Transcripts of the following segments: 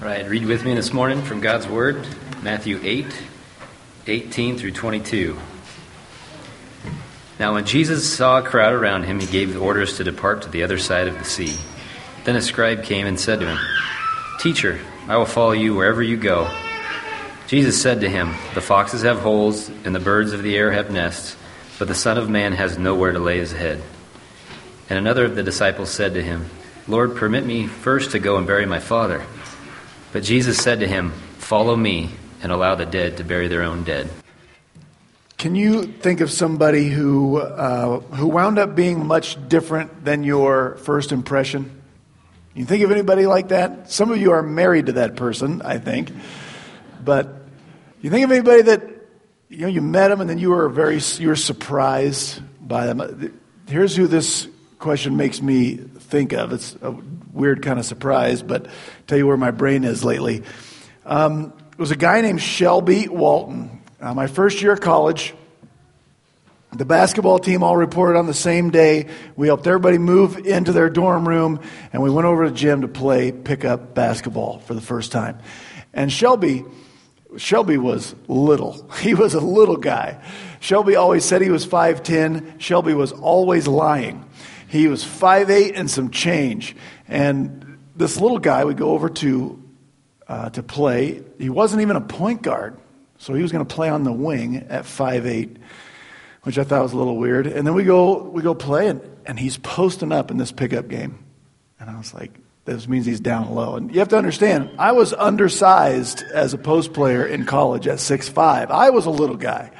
All right, read with me this morning from God's Word, Matthew 8, 18 through 22. Now, when Jesus saw a crowd around him, he gave orders to depart to the other side of the sea. Then a scribe came and said to him, Teacher, I will follow you wherever you go. Jesus said to him, The foxes have holes, and the birds of the air have nests, but the Son of Man has nowhere to lay his head. And another of the disciples said to him, Lord, permit me first to go and bury my father. But Jesus said to him, Follow me, and allow the dead to bury their own dead. Can you think of somebody who, uh, who wound up being much different than your first impression? You think of anybody like that? Some of you are married to that person, I think. But you think of anybody that you know you met them and then you were very you were surprised by them. Here's who this question makes me think of. It's a weird kind of surprise, but tell you where my brain is lately. Um, it was a guy named Shelby Walton. Uh, my first year of college, the basketball team all reported on the same day. We helped everybody move into their dorm room, and we went over to the gym to play pickup basketball for the first time. And Shelby, Shelby was little. He was a little guy. Shelby always said he was 5'10. Shelby was always lying. He was 5'8 and some change. And this little guy would go over to, uh, to play. He wasn't even a point guard, so he was going to play on the wing at 5'8, which I thought was a little weird. And then we go, we go play, and, and he's posting up in this pickup game. And I was like, this means he's down low. And you have to understand, I was undersized as a post player in college at 6'5. I was a little guy.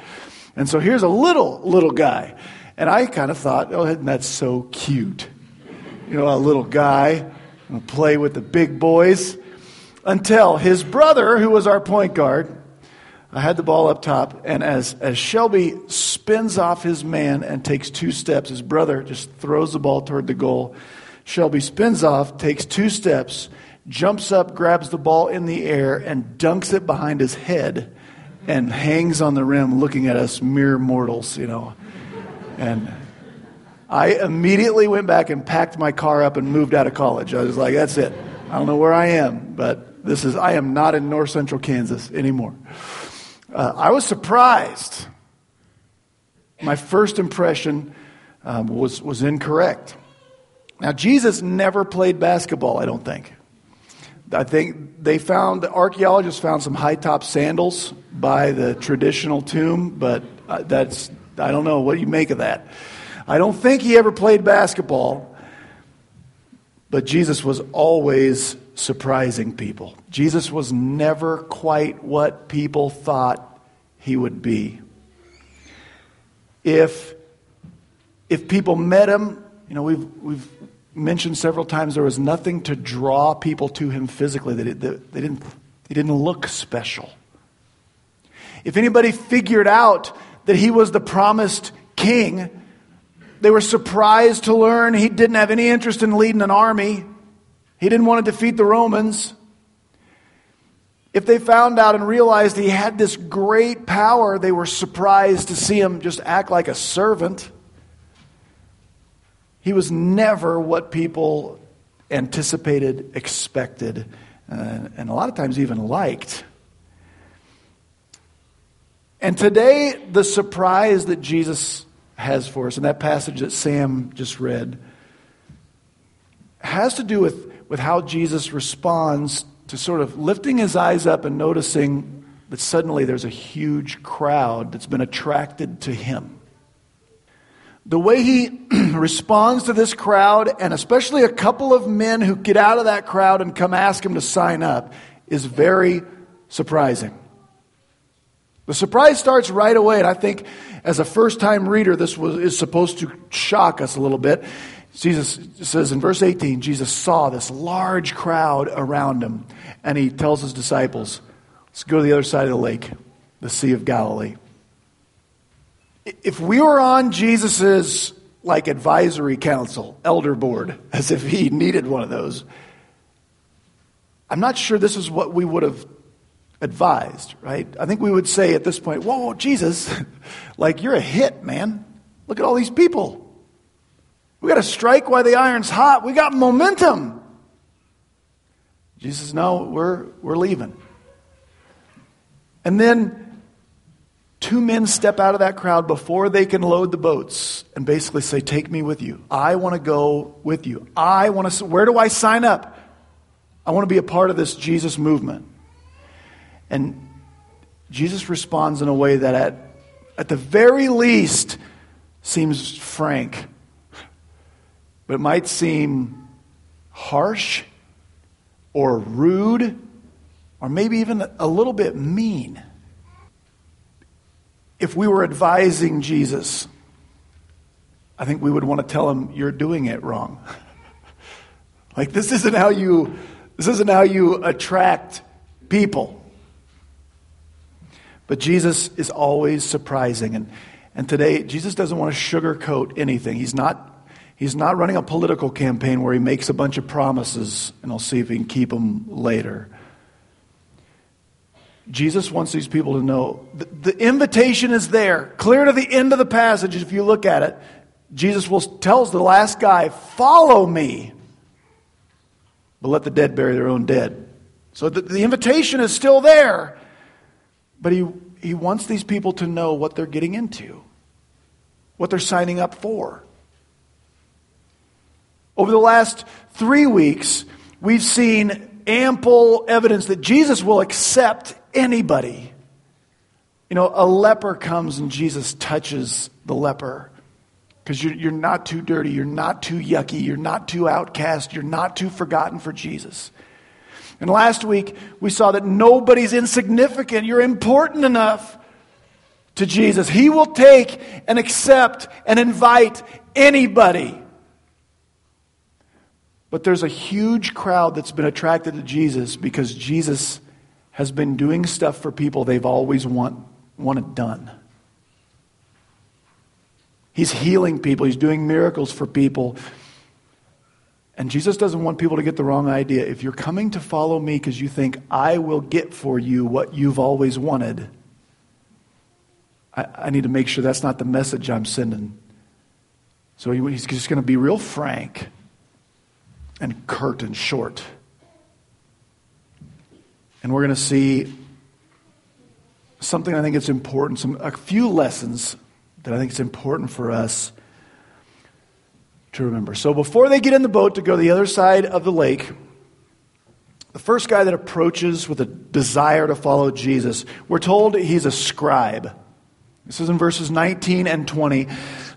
And so here's a little, little guy. And I kind of thought, oh, that's so cute. You know, a little guy, play with the big boys. Until his brother, who was our point guard, I had the ball up top, and as, as Shelby spins off his man and takes two steps, his brother just throws the ball toward the goal. Shelby spins off, takes two steps, jumps up, grabs the ball in the air, and dunks it behind his head and hangs on the rim looking at us mere mortals, you know. And I immediately went back and packed my car up and moved out of college. I was like, that's it. I don't know where I am, but this is, I am not in north central Kansas anymore. Uh, I was surprised. My first impression um, was, was incorrect. Now, Jesus never played basketball, I don't think. I think they found, the archaeologists found some high top sandals by the traditional tomb, but uh, that's, I don't know what you make of that. I don't think he ever played basketball, but Jesus was always surprising people. Jesus was never quite what people thought he would be. If, if people met him, you know, we've, we've mentioned several times there was nothing to draw people to him physically. They, they, they, didn't, he didn't look special. If anybody figured out that he was the promised king, they were surprised to learn he didn't have any interest in leading an army. He didn't want to defeat the Romans. If they found out and realized he had this great power, they were surprised to see him just act like a servant. He was never what people anticipated, expected, uh, and a lot of times even liked. And today, the surprise that Jesus has for us, in that passage that Sam just read, has to do with, with how Jesus responds to sort of lifting his eyes up and noticing that suddenly there's a huge crowd that's been attracted to him the way he responds to this crowd, and especially a couple of men who get out of that crowd and come ask him to sign up, is very surprising. The surprise starts right away, and I think as a first time reader, this was, is supposed to shock us a little bit. Jesus says in verse 18, Jesus saw this large crowd around him, and he tells his disciples, Let's go to the other side of the lake, the Sea of Galilee if we were on Jesus's like advisory council, elder board, as if he needed one of those, I'm not sure this is what we would have advised, right? I think we would say at this point, whoa, whoa Jesus, like you're a hit, man. Look at all these people. We got to strike while the iron's hot. We got momentum. Jesus No, we're, we're leaving. And then two men step out of that crowd before they can load the boats and basically say, Take me with you. I want to go with you. I want to, where do I sign up? I want to be a part of this Jesus movement. And Jesus responds in a way that, at, at the very least, seems frank, but it might seem harsh or rude or maybe even a little bit mean. If we were advising Jesus, I think we would want to tell him, You're doing it wrong. like, this isn't how you. This isn't how you attract people. But Jesus is always surprising. And, and today, Jesus doesn't want to sugarcoat anything. He's not, he's not running a political campaign where he makes a bunch of promises and he'll see if he can keep them later. Jesus wants these people to know the, the invitation is there, clear to the end of the passage. If you look at it, Jesus will, tells the last guy, Follow me, but let the dead bury their own dead. So the, the invitation is still there, but he, he wants these people to know what they're getting into, what they're signing up for. Over the last three weeks, we've seen ample evidence that Jesus will accept anybody. You know, a leper comes and Jesus touches the leper because you're, you're not too dirty, you're not too yucky, you're not too outcast, you're not too forgotten for Jesus. And last week, we saw that nobody's insignificant. You're important enough to Jesus. He will take and accept and invite anybody. But there's a huge crowd that's been attracted to Jesus because Jesus has been doing stuff for people they've always want, wanted done. He's healing people, he's doing miracles for people. And Jesus doesn't want people to get the wrong idea. If you're coming to follow me because you think I will get for you what you've always wanted, I, I need to make sure that's not the message I'm sending. So he's just going to be real frank and curt and short. And we're going to see something I think it's important, some, a few lessons that I think it's important for us to remember. So before they get in the boat to go to the other side of the lake, the first guy that approaches with a desire to follow Jesus, we're told he's a scribe. This is in verses 19 and 20.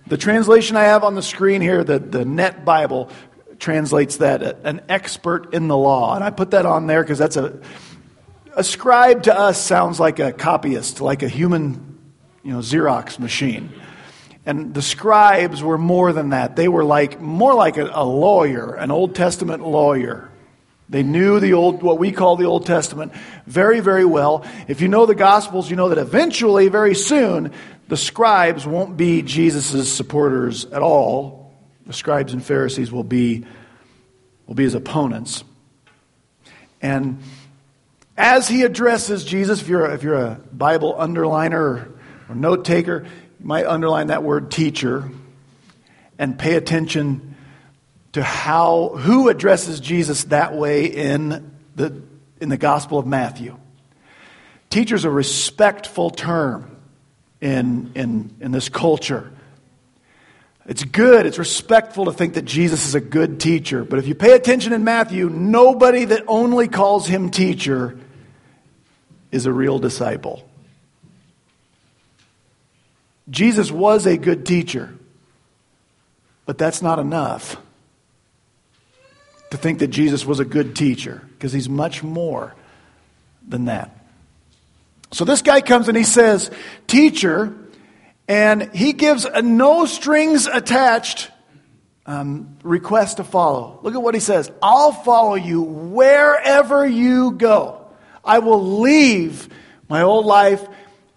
The translation I have on the screen here, the, the Net Bible, translates that uh, an expert in the law. And I put that on there because that's a a scribe to us sounds like a copyist, like a human, you know, Xerox machine. And the scribes were more than that. They were like more like a, a lawyer, an Old Testament lawyer. They knew the old, what we call the Old Testament, very, very well. If you know the Gospels, you know that eventually, very soon, the scribes won't be Jesus' supporters at all. The scribes and Pharisees will be, will be his opponents. And as he addresses Jesus, if you're a, if you're a Bible underliner or, or note taker, might underline that word teacher and pay attention to how who addresses Jesus that way in the in the Gospel of Matthew. Teacher is a respectful term in, in, in this culture. It's good, it's respectful to think that Jesus is a good teacher. But if you pay attention in Matthew, nobody that only calls him teacher is a real disciple. Jesus was a good teacher, but that's not enough to think that Jesus was a good teacher because he's much more than that. So this guy comes and he says, Teacher, and he gives a no strings attached um, request to follow. Look at what he says I'll follow you wherever you go. I will leave my old life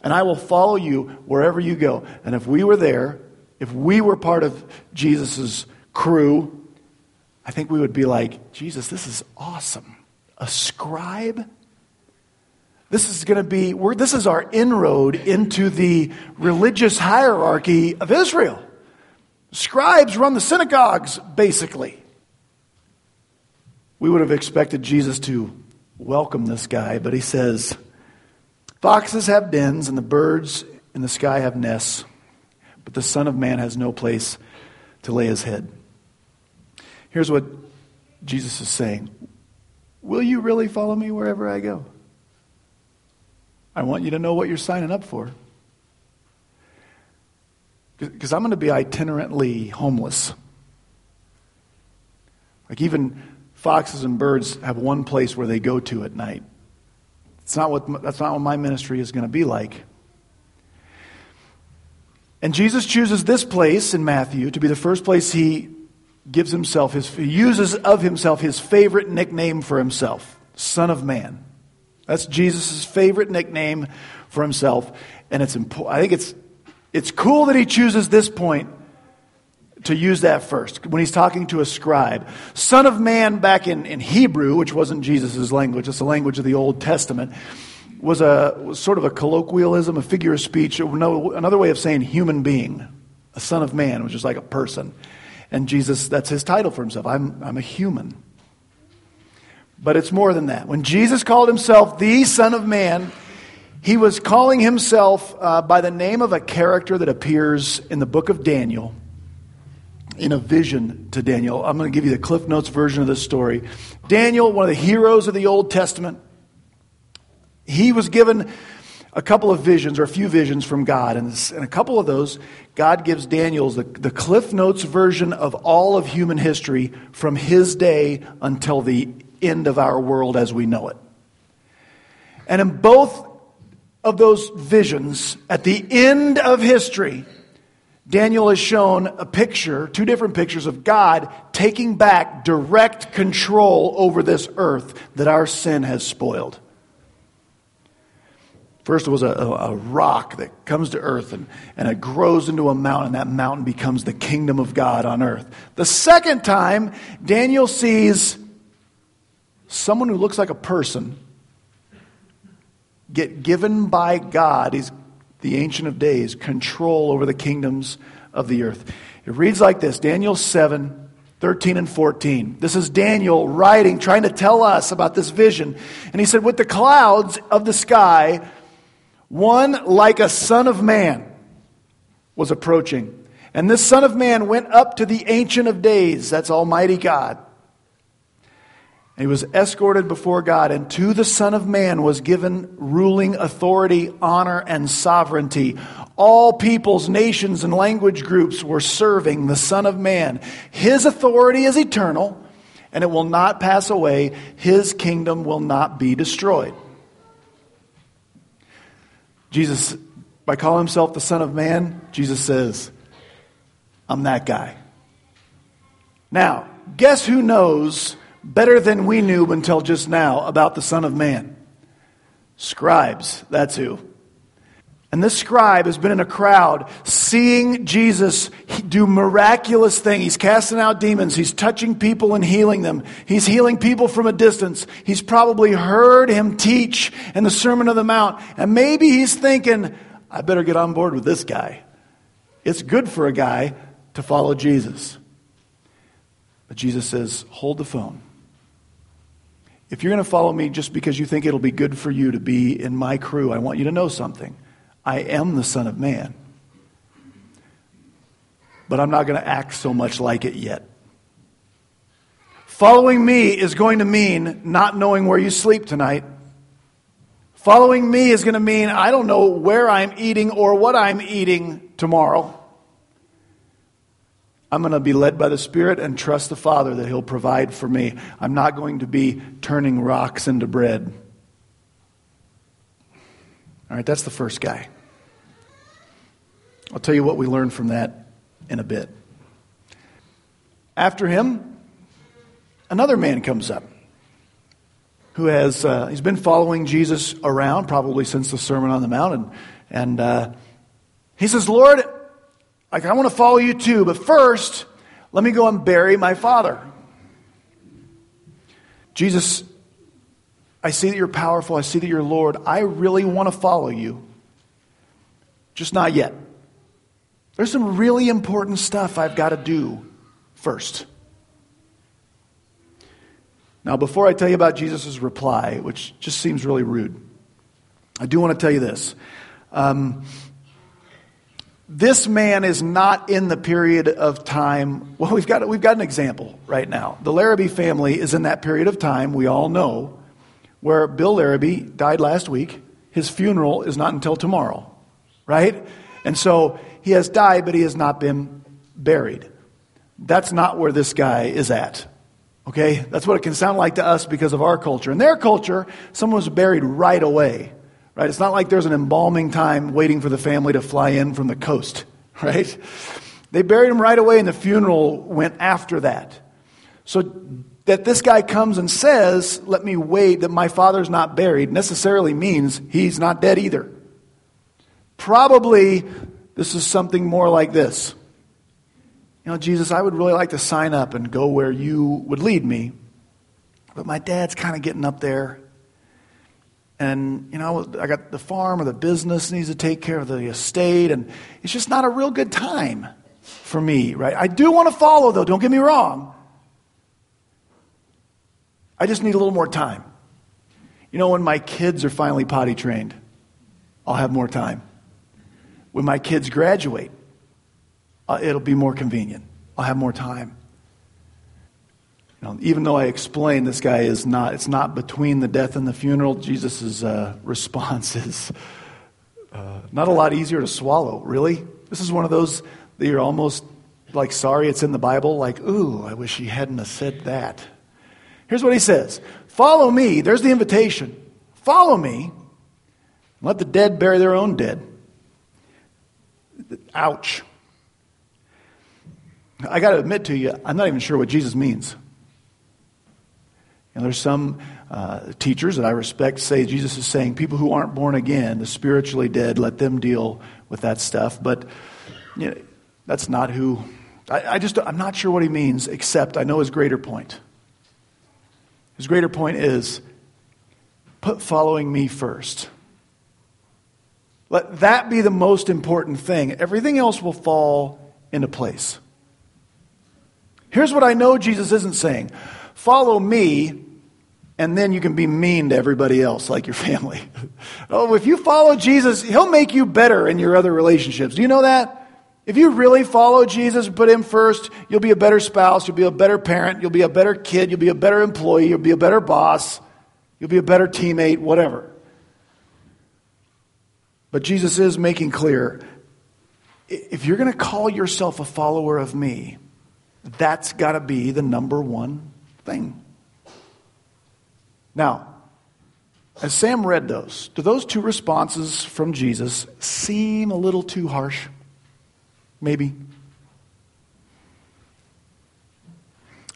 and I will follow you wherever you go. And if we were there, if we were part of Jesus' crew, I think we would be like, Jesus, this is awesome. A scribe? This is going to be, this is our inroad into the religious hierarchy of Israel. Scribes run the synagogues, basically. We would have expected Jesus to welcome this guy, but he says, Foxes have dens, and the birds in the sky have nests, but the Son of Man has no place to lay his head. Here's what Jesus is saying Will you really follow me wherever I go? I want you to know what you're signing up for. Because I'm going to be itinerantly homeless. Like, even foxes and birds have one place where they go to at night. It's not what, that's not what my ministry is going to be like. And Jesus chooses this place in Matthew to be the first place he gives himself, his, he uses of himself his favorite nickname for himself, Son of Man. That's Jesus' favorite nickname for himself. And it's important. I think it's, it's cool that he chooses this point to use that first when he's talking to a scribe. Son of man, back in, in Hebrew, which wasn't Jesus' language, it's the language of the Old Testament, was, a, was sort of a colloquialism, a figure of speech, another way of saying human being. A son of man, which is like a person. And Jesus, that's his title for himself. I'm, I'm a human. But it's more than that. When Jesus called himself the Son of Man, he was calling himself uh, by the name of a character that appears in the book of Daniel in a vision to Daniel. I'm going to give you the Cliff Notes version of this story. Daniel, one of the heroes of the Old Testament, he was given a couple of visions or a few visions from God. And, and a couple of those, God gives Daniel the, the Cliff Notes version of all of human history from his day until the end of our world as we know it. And in both of those visions, at the end of history, Daniel has shown a picture, two different pictures of God taking back direct control over this earth that our sin has spoiled. First, it was a, a, rock that comes to earth and, and it grows into a mountain. And that mountain becomes the kingdom of God on earth. The second time, Daniel sees someone who looks like a person get given by God. He's the Ancient of Days, control over the kingdoms of the earth. It reads like this Daniel 7 13 and 14. This is Daniel writing, trying to tell us about this vision. And he said, With the clouds of the sky, one like a son of man was approaching. And this son of man went up to the Ancient of Days, that's Almighty God he was escorted before God, and to the Son of Man was given ruling authority, honor, and sovereignty. All peoples, nations, and language groups were serving the Son of Man. His authority is eternal, and it will not pass away. His kingdom will not be destroyed. Jesus, by calling himself the Son of Man, Jesus says, I'm that guy. Now, guess who knows better than we knew until just now about the Son of Man. Scribes, that's who. And this scribe has been in a crowd seeing Jesus do miraculous things. He's casting out demons. He's touching people and healing them. He's healing people from a distance. He's probably heard him teach in the Sermon on the Mount. And maybe he's thinking, I better get on board with this guy. It's good for a guy to follow Jesus. But Jesus says, hold the phone. If you're going to follow me just because you think it'll be good for you to be in my crew, I want you to know something. I am the Son of Man. But I'm not going to act so much like it yet. Following me is going to mean not knowing where you sleep tonight. Following me is going to mean I don't know where I'm eating or what I'm eating tomorrow. I'm going to be led by the Spirit and trust the Father that He'll provide for me. I'm not going to be turning rocks into bread. All right, that's the first guy. I'll tell you what we learned from that in a bit. After him, another man comes up who has uh, he's been following Jesus around probably since the Sermon on the Mount, and, and uh, he says, "Lord, like, I want to follow you too, but first, let me go and bury my father. Jesus, I see that you're powerful. I see that you're Lord. I really want to follow you. Just not yet. There's some really important stuff I've got to do first. Now, before I tell you about Jesus' reply, which just seems really rude, I do want to tell you this. Um, this man is not in the period of time. Well, we've got, we've got an example right now. The Larrabee family is in that period of time, we all know, where Bill Larrabee died last week. His funeral is not until tomorrow, right? And so he has died, but he has not been buried. That's not where this guy is at. Okay? That's what it can sound like to us because of our culture. In their culture, someone was buried right away. Right? It's not like there's an embalming time waiting for the family to fly in from the coast, right? They buried him right away and the funeral went after that. So that this guy comes and says, Let me wait, that my father's not buried, necessarily means he's not dead either. Probably this is something more like this. You know, Jesus, I would really like to sign up and go where you would lead me, but my dad's kind of getting up there. And, you know, I got the farm or the business needs to take care of the estate, and it's just not a real good time for me, right? I do want to follow, though, don't get me wrong. I just need a little more time. You know, when my kids are finally potty trained, I'll have more time. When my kids graduate, uh, it'll be more convenient. I'll have more time. Even though I explained this guy is not, it's not between the death and the funeral, Jesus' uh, response is uh, not a lot easier to swallow, really. This is one of those that you're almost like sorry it's in the Bible, like, ooh, I wish he hadn't have said that. Here's what he says Follow me. There's the invitation. Follow me. Let the dead bury their own dead. Ouch. I got to admit to you, I'm not even sure what Jesus means. And there's some uh, teachers that I respect say Jesus is saying people who aren't born again, the spiritually dead, let them deal with that stuff. But you know, that's not who. I, I just I'm not sure what he means. Except I know his greater point. His greater point is put following me first. Let that be the most important thing. Everything else will fall into place. Here's what I know Jesus isn't saying follow me, and then you can be mean to everybody else, like your family. oh, if you follow Jesus, he'll make you better in your other relationships. Do you know that? If you really follow Jesus, put him first, you'll be a better spouse, you'll be a better parent, you'll be a better kid, you'll be a better employee, you'll be a better boss, you'll be a better teammate, whatever. But Jesus is making clear if you're going to call yourself a follower of me, that's got to be the number one thing. Now, as Sam read those, do those two responses from Jesus seem a little too harsh? Maybe.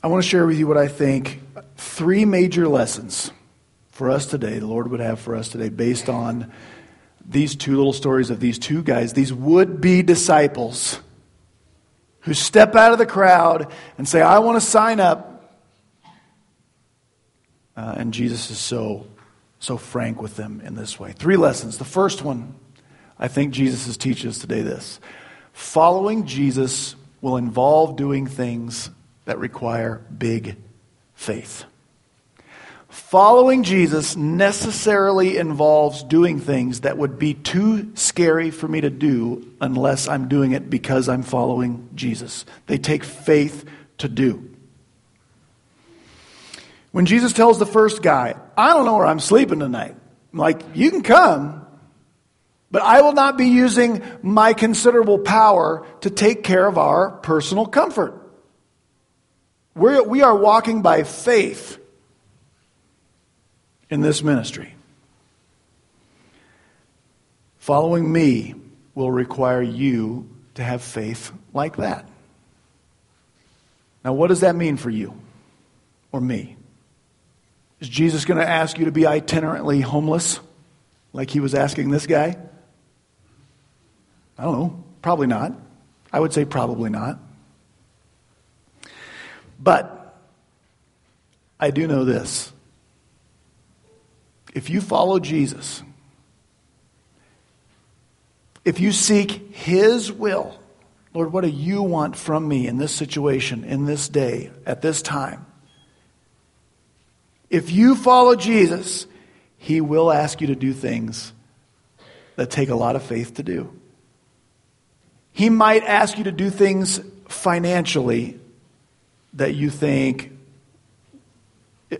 I want to share with you what I think three major lessons for us today, the Lord would have for us today, based on these two little stories of these two guys, these would be disciples who step out of the crowd and say, I want to sign up. Uh, and Jesus is so, so frank with them in this way. Three lessons. The first one, I think Jesus is teaching us today this following Jesus will involve doing things that require big faith. Following Jesus necessarily involves doing things that would be too scary for me to do unless I'm doing it because I'm following Jesus. They take faith to do. When Jesus tells the first guy, I don't know where I'm sleeping tonight, I'm like, you can come, but I will not be using my considerable power to take care of our personal comfort. We're, we are walking by faith in this ministry. Following me will require you to have faith like that. Now, what does that mean for you or me? Is Jesus going to ask you to be itinerantly homeless like he was asking this guy? I don't know. Probably not. I would say probably not. But I do know this if you follow Jesus, if you seek His will, Lord, what do you want from me in this situation, in this day, at this time? If you follow Jesus, he will ask you to do things that take a lot of faith to do. He might ask you to do things financially that you think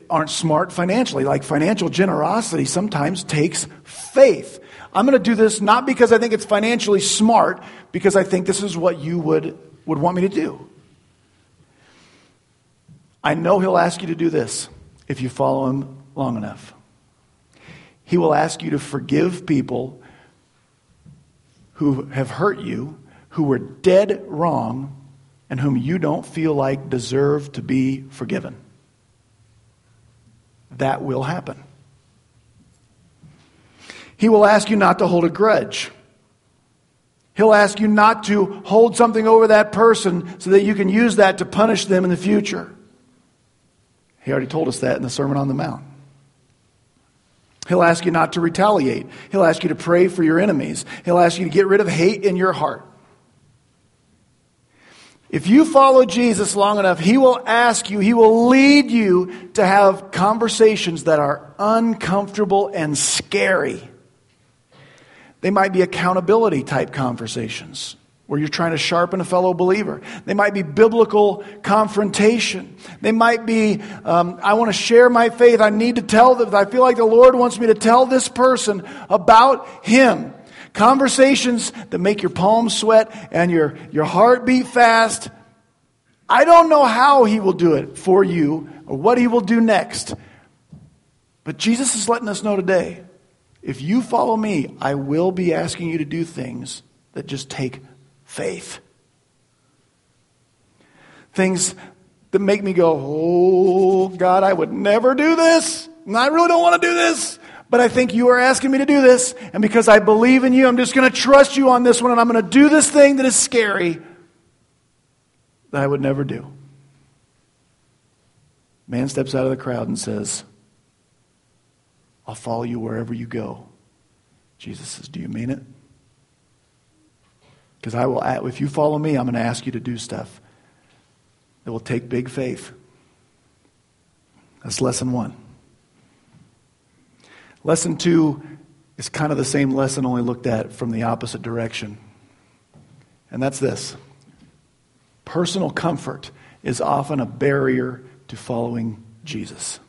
aren't smart financially. Like financial generosity sometimes takes faith. I'm going to do this not because I think it's financially smart, because I think this is what you would, would want me to do. I know he'll ask you to do this if you follow him long enough. He will ask you to forgive people who have hurt you, who were dead wrong, and whom you don't feel like deserve to be forgiven. That will happen. He will ask you not to hold a grudge. He'll ask you not to hold something over that person so that you can use that to punish them in the future. He already told us that in the Sermon on the Mount. He'll ask you not to retaliate. He'll ask you to pray for your enemies. He'll ask you to get rid of hate in your heart. If you follow Jesus long enough, He will ask you, He will lead you to have conversations that are uncomfortable and scary. They might be accountability type conversations where you're trying to sharpen a fellow believer. They might be biblical confrontation. They might be, um, I want to share my faith. I need to tell them. I feel like the Lord wants me to tell this person about Him. Conversations that make your palms sweat and your, your heart beat fast. I don't know how He will do it for you or what He will do next. But Jesus is letting us know today if you follow me, I will be asking you to do things that just take faith. Things that make me go, oh, God, I would never do this. And I really don't want to do this. But I think you are asking me to do this. And because I believe in you, I'm just going to trust you on this one. And I'm going to do this thing that is scary that I would never do. Man steps out of the crowd and says, I'll follow you wherever you go. Jesus says, Do you mean it? Because I will, if you follow me, I'm going to ask you to do stuff that will take big faith. That's lesson one. Lesson two is kind of the same lesson, only looked at from the opposite direction. And that's this personal comfort is often a barrier to following Jesus.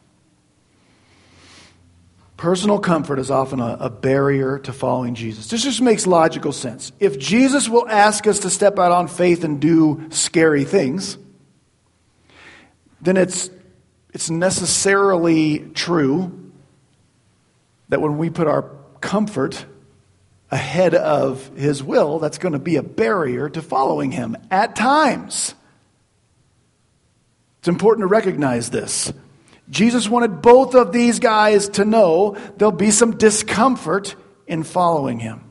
Personal comfort is often a, a, barrier to following Jesus. This just makes logical sense. If Jesus will ask us to step out on faith and do scary things, then it's, it's necessarily true that when we put our comfort ahead of his will, that's going to be a barrier to following him at times. It's important to recognize this. Jesus wanted both of these guys to know there'll be some discomfort in following him.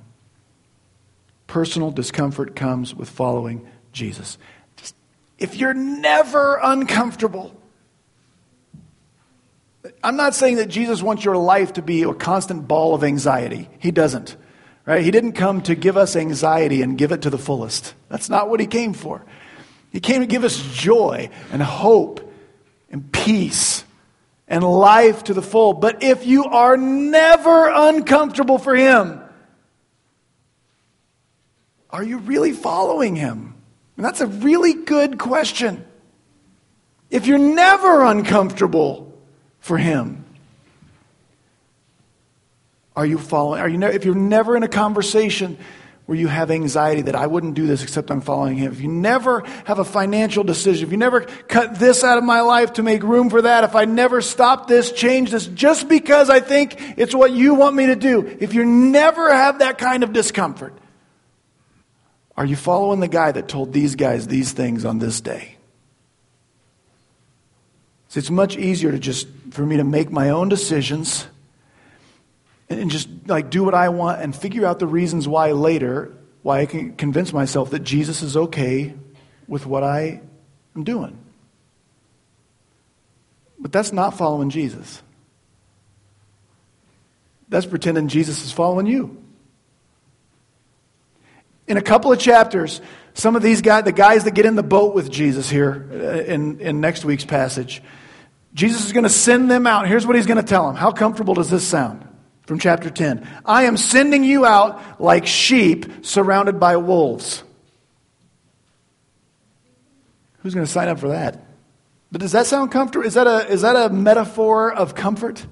Personal discomfort comes with following Jesus. Just, if you're never uncomfortable, I'm not saying that Jesus wants your life to be a constant ball of anxiety. He doesn't. Right? He didn't come to give us anxiety and give it to the fullest. That's not what he came for. He came to give us joy and hope and peace and life to the full. But if you are never uncomfortable for Him, are you really following Him? And that's a really good question. If you're never uncomfortable for Him, are you following? Are you ne- if you're never in a conversation where you have anxiety that I wouldn't do this except I'm following Him, if you never have a financial decision, if you never cut this out of my life to make room for that, if I never stop this, change this, just because I think it's what you want me to do, if you never have that kind of discomfort, are you following the guy that told these guys these things on this day? So it's much easier to just, for me to make my own decisions and just like do what I want and figure out the reasons why later, why I can convince myself that Jesus is okay with what I am doing. But that's not following Jesus. That's pretending Jesus is following you. In a couple of chapters, some of these guys, the guys that get in the boat with Jesus here uh, in, in next week's passage, Jesus is going to send them out. Here's what he's going to tell them. How comfortable does this sound? From chapter 10. I am sending you out like sheep surrounded by wolves. Who's going to sign up for that? But does that sound comfortable? Is that a, is that a metaphor of comfort?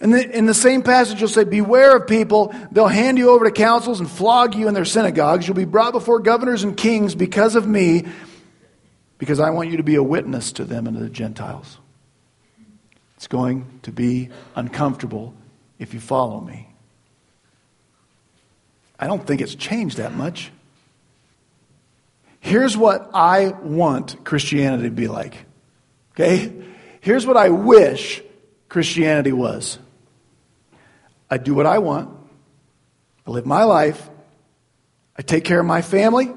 In the, in the same passage, you'll say, Beware of people. They'll hand you over to councils and flog you in their synagogues. You'll be brought before governors and kings because of me, because I want you to be a witness to them and to the Gentiles. It's going to be uncomfortable if you follow me. I don't think it's changed that much. Here's what I want Christianity to be like. Okay? Here's what I wish Christianity was. I do what I want. I live my life. I take care of my family,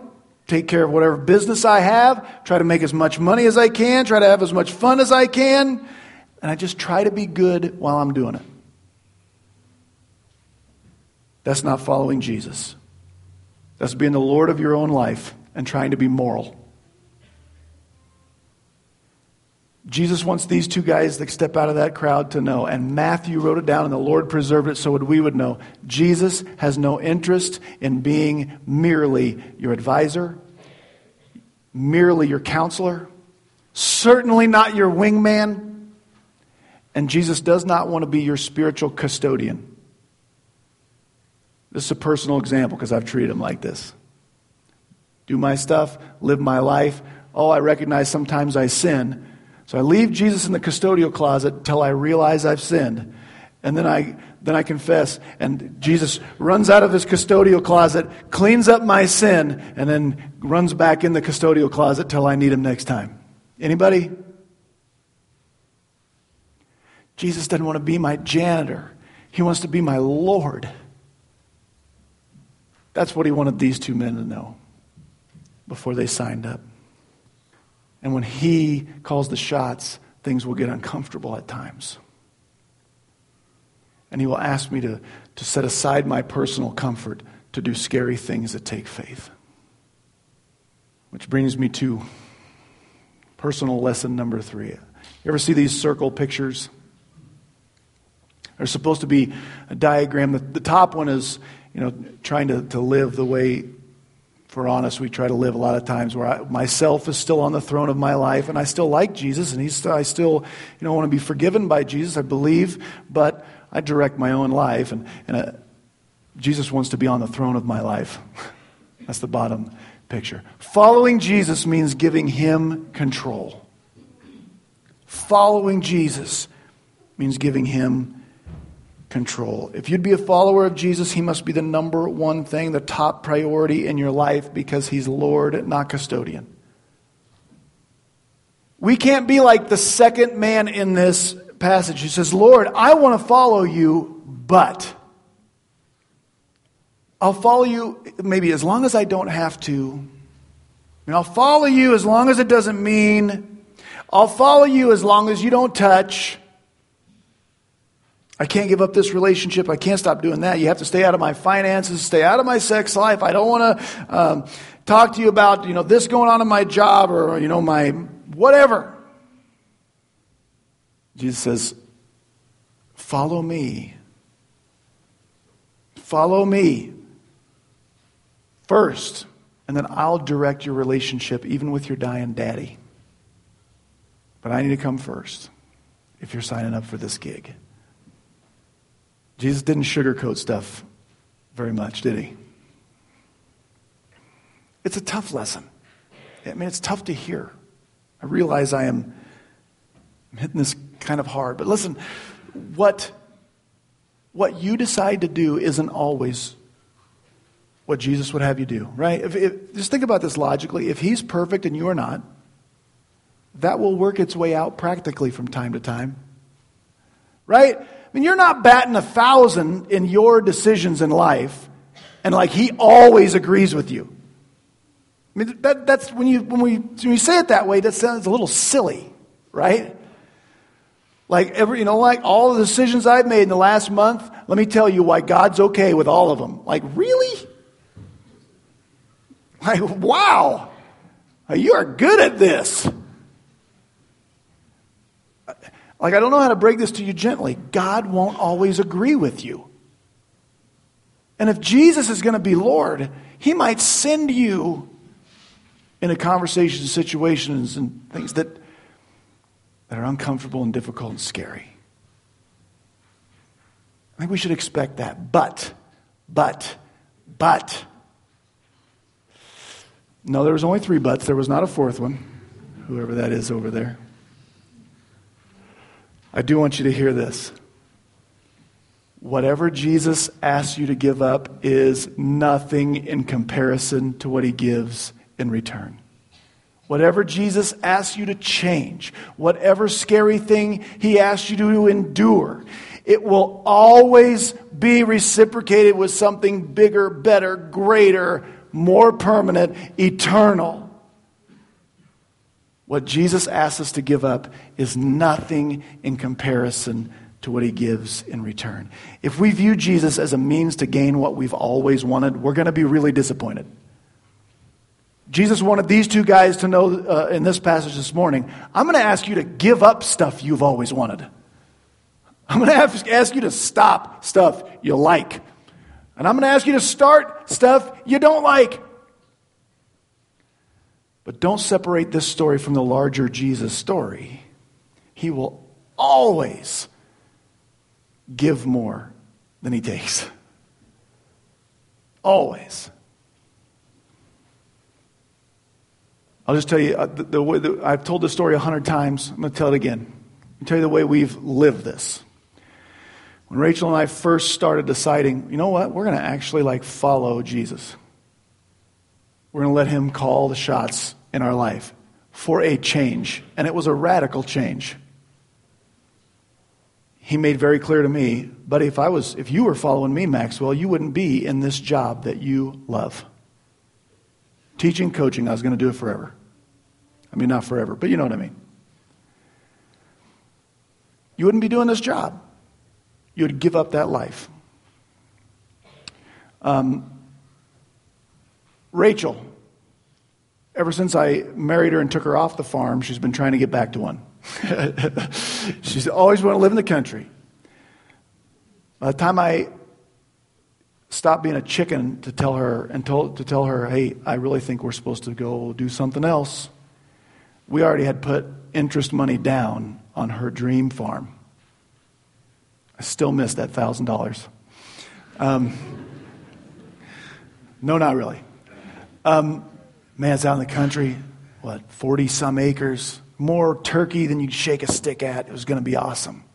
take care of whatever business I have, try to make as much money as I can, try to have as much fun as I can, and I just try to be good while I'm doing it. That's not following Jesus. That's being the Lord of your own life and trying to be moral. Jesus wants these two guys that step out of that crowd to know. And Matthew wrote it down, and the Lord preserved it so that we would know. Jesus has no interest in being merely your advisor, merely your counselor, certainly not your wingman. And Jesus does not want to be your spiritual custodian. This is a personal example because I've treated him like this. Do my stuff, live my life. Oh, I recognize sometimes I sin. So I leave Jesus in the custodial closet until I realize I've sinned. And then I, then I confess. And Jesus runs out of his custodial closet, cleans up my sin, and then runs back in the custodial closet till I need him next time. Anybody? Jesus doesn't want to be my janitor. He wants to be my Lord. That's what he wanted these two men to know before they signed up. And when He calls the shots, things will get uncomfortable at times. And He will ask me to, to set aside my personal comfort to do scary things that take faith. Which brings me to personal lesson number three. You ever see these circle pictures? There's supposed to be a diagram. The, the top one is, you know, trying to, to live the way for honest, we try to live a lot of times where I, myself is still on the throne of my life, and I still like Jesus, and he's, I still you know, want to be forgiven by Jesus, I believe, but I direct my own life, and, and uh, Jesus wants to be on the throne of my life. That's the bottom picture. Following Jesus means giving him control. Following Jesus means giving him control. If you'd be a follower of Jesus, he must be the number one thing, the top priority in your life because he's Lord, not custodian. We can't be like the second man in this passage who says, Lord, I want to follow you, but I'll follow you maybe as long as I don't have to. And I'll follow you as long as it doesn't mean. I'll follow you as long as you don't touch. I can't give up this relationship. I can't stop doing that. You have to stay out of my finances, stay out of my sex life. I don't want to um, talk to you about, you know, this going on in my job or, you know, my whatever. Jesus says, follow me. Follow me first, and then I'll direct your relationship, even with your dying daddy. But I need to come first if you're signing up for this gig. Jesus didn't sugarcoat stuff very much, did he? It's a tough lesson. I mean, it's tough to hear. I realize I am I'm hitting this kind of hard. But listen, what, what you decide to do isn't always what Jesus would have you do, right? If, if, just think about this logically. If he's perfect and you are not, that will work its way out practically from time to time. Right? Mean, you're not batting a thousand in your decisions in life, and like he always agrees with you. I mean, that, that's when you, when, we, when you say it that way, that sounds a little silly, right? Like every, you know, like all the decisions I've made in the last month, let me tell you why God's okay with all of them. Like, really? Like, wow, you are good at this. Like, I don't know how to break this to you gently. God won't always agree with you. And if Jesus is going to be Lord, he might send you into conversations, situations, and things that, that are uncomfortable and difficult and scary. I think we should expect that. But, but, but. No, there was only three buts. There was not a fourth one, whoever that is over there. I do want you to hear this. Whatever Jesus asks you to give up is nothing in comparison to what he gives in return. Whatever Jesus asks you to change, whatever scary thing he asks you to endure, it will always be reciprocated with something bigger, better, greater, more permanent, eternal. What Jesus asks us to give up is nothing in comparison to what he gives in return. If we view Jesus as a means to gain what we've always wanted, we're going to be really disappointed. Jesus wanted these two guys to know uh, in this passage this morning I'm going to ask you to give up stuff you've always wanted. I'm going to ask you to stop stuff you like. And I'm going to ask you to start stuff you don't like. But don't separate this story from the larger Jesus story. He will always give more than he takes. Always. I'll just tell you, uh, the, the way I've told this story a hundred times. I'm going to tell it again. I'll tell you the way we've lived this. When Rachel and I first started deciding, you know what, we're going to actually like follow Jesus. We're going to let him call the shots in our life for a change. And it was a radical change he made very clear to me, but if I was if you were following me, Maxwell, you wouldn't be in this job that you love. Teaching, coaching, I was going to do it forever. I mean not forever, but you know what I mean. You wouldn't be doing this job. You would give up that life. Um, Rachel, ever since I married her and took her off the farm, she's been trying to get back to one. She's always wanted to live in the country. By the time I stopped being a chicken to tell her and told, to tell her, hey, I really think we're supposed to go do something else, we already had put interest money down on her dream farm. I still miss that thousand dollars. Um, no, not really. Um, man, it's out in the country. What, 40 some acres? more turkey than you'd shake a stick at. It was going to be awesome.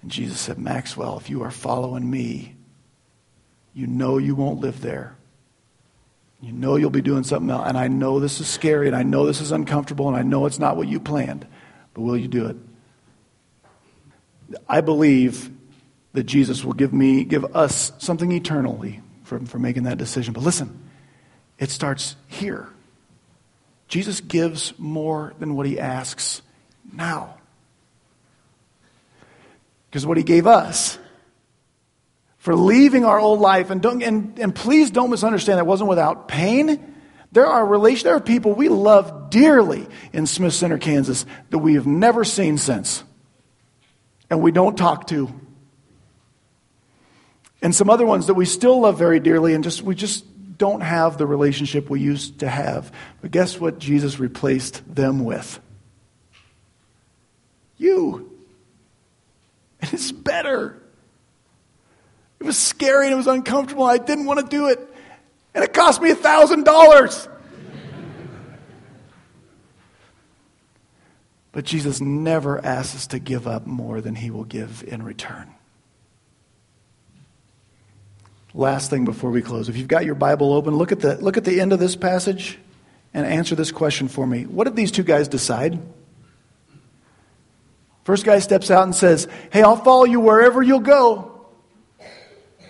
And Jesus said, Maxwell, if you are following me, you know you won't live there. You know you'll be doing something else. And I know this is scary, and I know this is uncomfortable, and I know it's not what you planned. But will you do it? I believe that Jesus will give me, give us something eternally for, for making that decision. But listen, it starts here. Jesus gives more than what he asks now. Because what he gave us for leaving our old life, and, don't, and, and please don't misunderstand, that wasn't without pain. There are relation, there are people we love dearly in Smith Center, Kansas, that we have never seen since. And we don't talk to. And some other ones that we still love very dearly and just we just don't have the relationship we used to have. But guess what Jesus replaced them with? You. And it's better. It was scary and it was uncomfortable. I didn't want to do it. And it cost me a $1,000. But Jesus never asks us to give up more than he will give in return. Last thing before we close. If you've got your Bible open, look at the, look at the end of this passage and answer this question for me. What did these two guys decide? First guy steps out and says, Hey, I'll follow you wherever you'll go.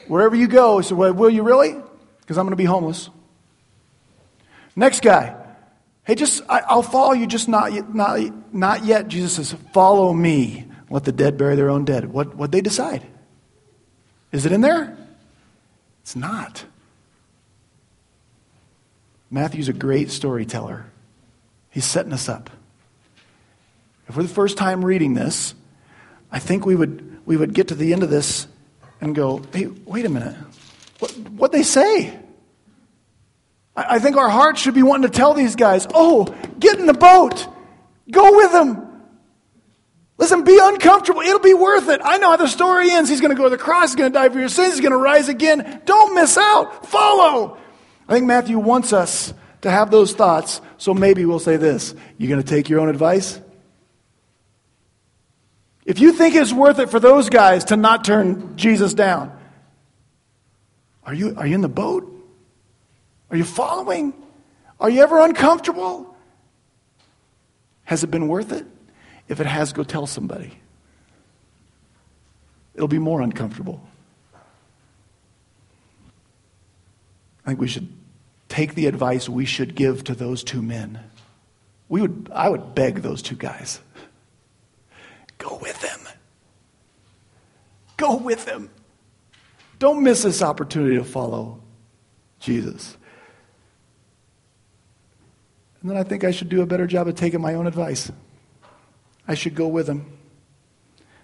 Wherever you go. He said, well, Will you really? Because I'm going to be homeless. Next guy, Hey, just, I, will follow you, just not, not, not yet. Jesus says, Follow me. Let the dead bury their own dead. What what they decide? Is it in there? It's not. Matthew's a great storyteller. He's setting us up. if we're the first time reading this, I think we would, we would get to the end of this and go, hey, wait a minute. What, what they say? I, I think our hearts should be wanting to tell these guys, oh, get in the boat. Go with them. Listen, be uncomfortable. It'll be worth it. I know how the story ends. He's going to go to the cross. He's going to die for your sins. He's going to rise again. Don't miss out. Follow. I think Matthew wants us to have those thoughts. So maybe we'll say this You're going to take your own advice? If you think it's worth it for those guys to not turn Jesus down, are you, are you in the boat? Are you following? Are you ever uncomfortable? Has it been worth it? If it has, go tell somebody. It'll be more uncomfortable. I think we should take the advice we should give to those two men. We would, I would beg those two guys go with them. Go with them. Don't miss this opportunity to follow Jesus. And then I think I should do a better job of taking my own advice. I should go with him.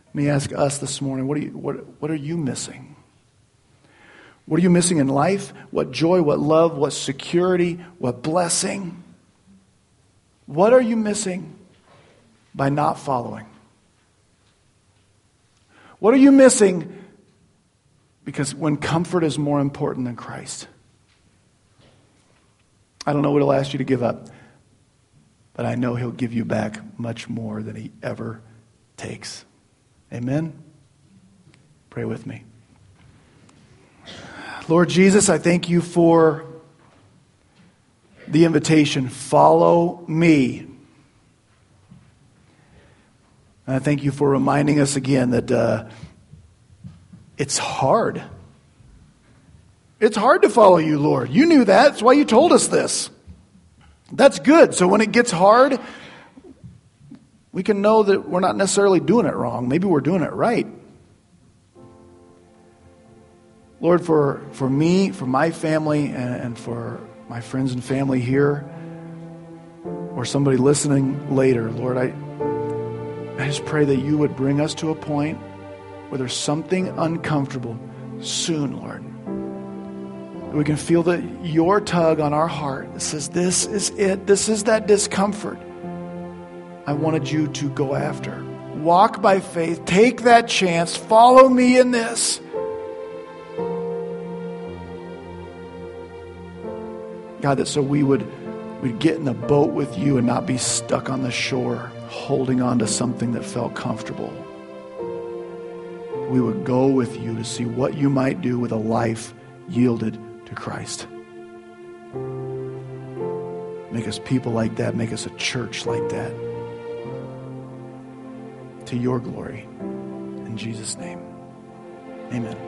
Let me ask us this morning what are you, what, what are you missing? What are you missing in life? What joy, what love, what security, what blessing? What are you missing by not following? What are you missing because when comfort is more important than Christ? I don't know what he'll ask you to give up, but I know he'll give you back much more than he ever takes. Amen? Pray with me. Lord Jesus, I thank you for the invitation follow me. And I thank you for reminding us again that uh, it's hard. It's hard to follow you, Lord. You knew that. That's why you told us this. That's good. So when it gets hard, we can know that we're not necessarily doing it wrong. Maybe we're doing it right. Lord, for, for me, for my family, and, and for my friends and family here, or somebody listening later, Lord, I, I just pray that you would bring us to a point where there's something uncomfortable soon, Lord. We can feel that your tug on our heart that says, This is it. This is that discomfort I wanted you to go after. Walk by faith. Take that chance. Follow me in this. God, that so we would we'd get in the boat with you and not be stuck on the shore holding on to something that felt comfortable. We would go with you to see what you might do with a life yielded to Christ. Make us people like that. Make us a church like that. To your glory. In Jesus' name. Amen.